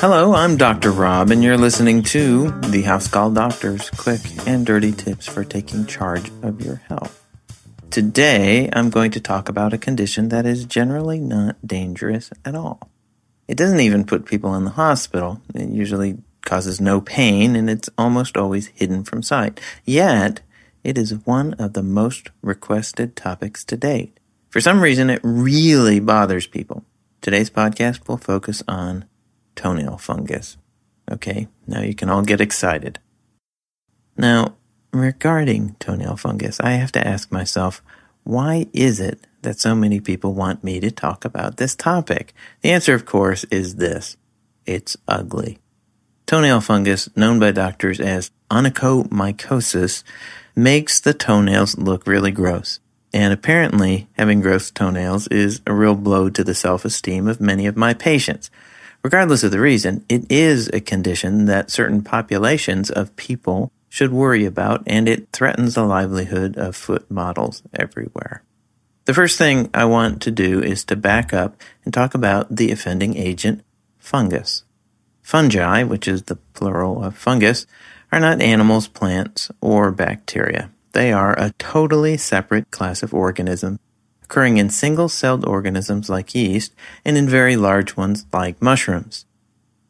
Hello, I'm Dr. Rob, and you're listening to the House Call Doctors quick and dirty tips for taking charge of your health. Today, I'm going to talk about a condition that is generally not dangerous at all. It doesn't even put people in the hospital. It usually causes no pain and it's almost always hidden from sight. Yet, it is one of the most requested topics to date. For some reason, it really bothers people. Today's podcast will focus on toenail fungus. Okay, now you can all get excited. Now, regarding toenail fungus, I have to ask myself, why is it that so many people want me to talk about this topic? The answer, of course, is this. It's ugly. Toenail fungus, known by doctors as onychomycosis, makes the toenails look really gross. And apparently, having gross toenails is a real blow to the self-esteem of many of my patients. Regardless of the reason, it is a condition that certain populations of people should worry about, and it threatens the livelihood of foot models everywhere. The first thing I want to do is to back up and talk about the offending agent, fungus. Fungi, which is the plural of fungus, are not animals, plants, or bacteria. They are a totally separate class of organism occurring in single-celled organisms like yeast and in very large ones like mushrooms.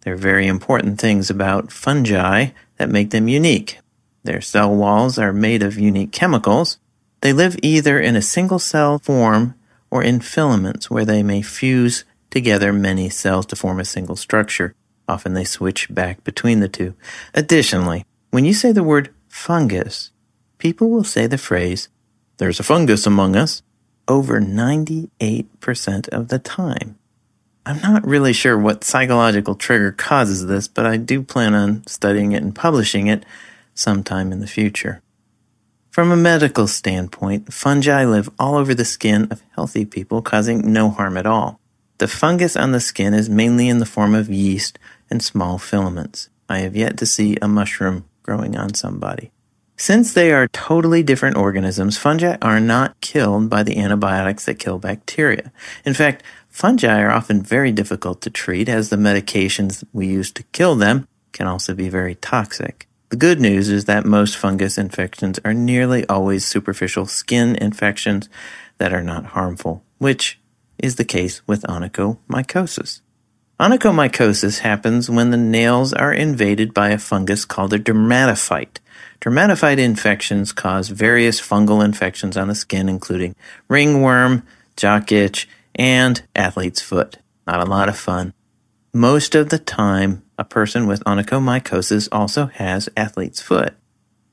There are very important things about fungi that make them unique. Their cell walls are made of unique chemicals. They live either in a single cell form or in filaments where they may fuse together many cells to form a single structure. Often they switch back between the two. Additionally, when you say the word fungus, people will say the phrase, there's a fungus among us, over 98% of the time. I'm not really sure what psychological trigger causes this, but I do plan on studying it and publishing it sometime in the future. From a medical standpoint, fungi live all over the skin of healthy people, causing no harm at all. The fungus on the skin is mainly in the form of yeast and small filaments. I have yet to see a mushroom growing on somebody. Since they are totally different organisms, fungi are not killed by the antibiotics that kill bacteria. In fact, fungi are often very difficult to treat as the medications we use to kill them can also be very toxic. The good news is that most fungus infections are nearly always superficial skin infections that are not harmful, which is the case with onychomycosis. Onychomycosis happens when the nails are invaded by a fungus called a dermatophyte. Dermatophyte infections cause various fungal infections on the skin, including ringworm, jock itch, and athlete's foot. Not a lot of fun. Most of the time, a person with onychomycosis also has athlete's foot.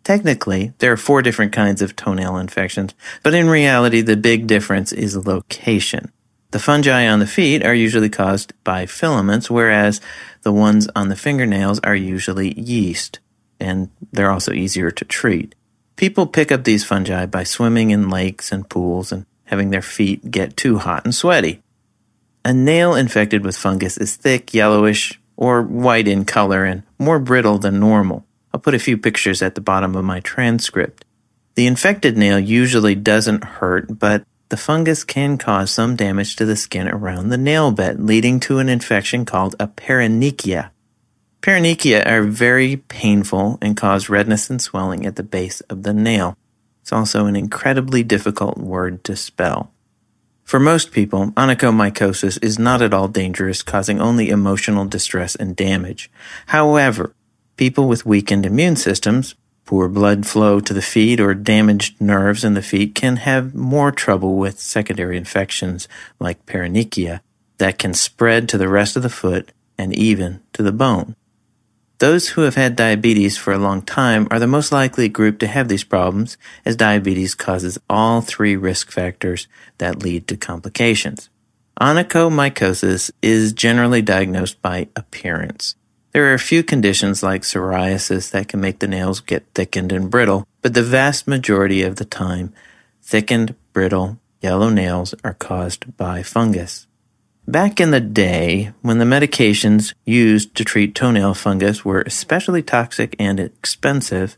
Technically, there are four different kinds of toenail infections, but in reality, the big difference is location. The fungi on the feet are usually caused by filaments, whereas the ones on the fingernails are usually yeast and they're also easier to treat. People pick up these fungi by swimming in lakes and pools and having their feet get too hot and sweaty. A nail infected with fungus is thick, yellowish, or white in color and more brittle than normal. I'll put a few pictures at the bottom of my transcript. The infected nail usually doesn't hurt, but the fungus can cause some damage to the skin around the nail bed, leading to an infection called a paronychia. Paronychia are very painful and cause redness and swelling at the base of the nail. It's also an incredibly difficult word to spell. For most people, onychomycosis is not at all dangerous, causing only emotional distress and damage. However, people with weakened immune systems, poor blood flow to the feet, or damaged nerves in the feet can have more trouble with secondary infections like paronychia that can spread to the rest of the foot and even to the bone. Those who have had diabetes for a long time are the most likely group to have these problems, as diabetes causes all three risk factors that lead to complications. Onychomycosis is generally diagnosed by appearance. There are a few conditions like psoriasis that can make the nails get thickened and brittle, but the vast majority of the time, thickened, brittle, yellow nails are caused by fungus. Back in the day, when the medications used to treat toenail fungus were especially toxic and expensive,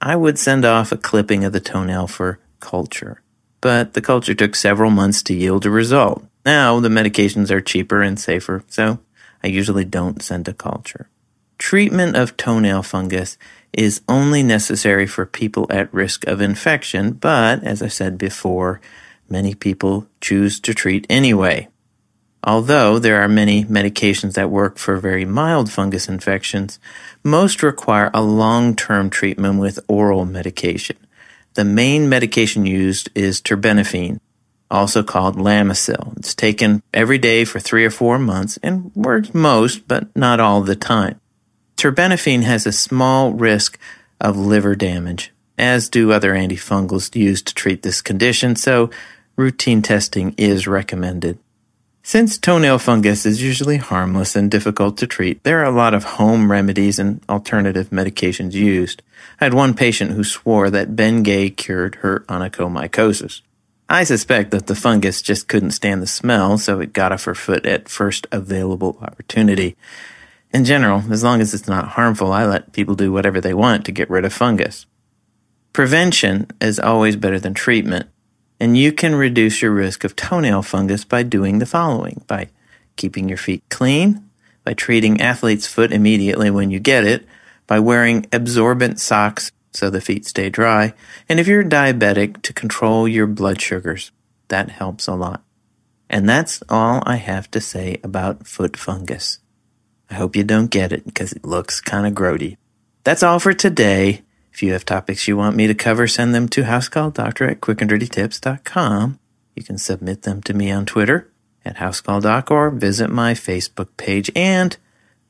I would send off a clipping of the toenail for culture. But the culture took several months to yield a result. Now the medications are cheaper and safer, so I usually don't send to culture. Treatment of toenail fungus is only necessary for people at risk of infection, but as I said before, many people choose to treat anyway. Although there are many medications that work for very mild fungus infections, most require a long-term treatment with oral medication. The main medication used is terbinafine, also called Lamisil. It's taken every day for three or four months and works most, but not all the time. Terbinafine has a small risk of liver damage, as do other antifungals used to treat this condition, so routine testing is recommended. Since toenail fungus is usually harmless and difficult to treat, there are a lot of home remedies and alternative medications used. I had one patient who swore that Bengay cured her onychomycosis. I suspect that the fungus just couldn't stand the smell, so it got off her foot at first available opportunity. In general, as long as it's not harmful, I let people do whatever they want to get rid of fungus. Prevention is always better than treatment. And you can reduce your risk of toenail fungus by doing the following by keeping your feet clean, by treating athlete's foot immediately when you get it, by wearing absorbent socks so the feet stay dry, and if you're diabetic, to control your blood sugars. That helps a lot. And that's all I have to say about foot fungus. I hope you don't get it because it looks kind of grody. That's all for today. If you have topics you want me to cover, send them to housecalldoctor at quickanddirtytips.com. You can submit them to me on Twitter at housecalldoc or visit my Facebook page. And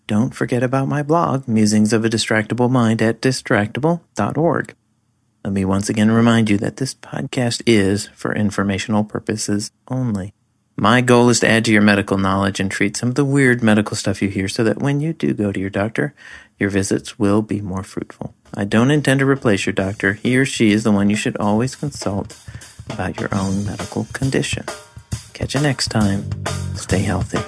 don't forget about my blog, Musings of a Distractible Mind at distractible.org. Let me once again remind you that this podcast is for informational purposes only. My goal is to add to your medical knowledge and treat some of the weird medical stuff you hear so that when you do go to your doctor, your visits will be more fruitful. I don't intend to replace your doctor. He or she is the one you should always consult about your own medical condition. Catch you next time. Stay healthy.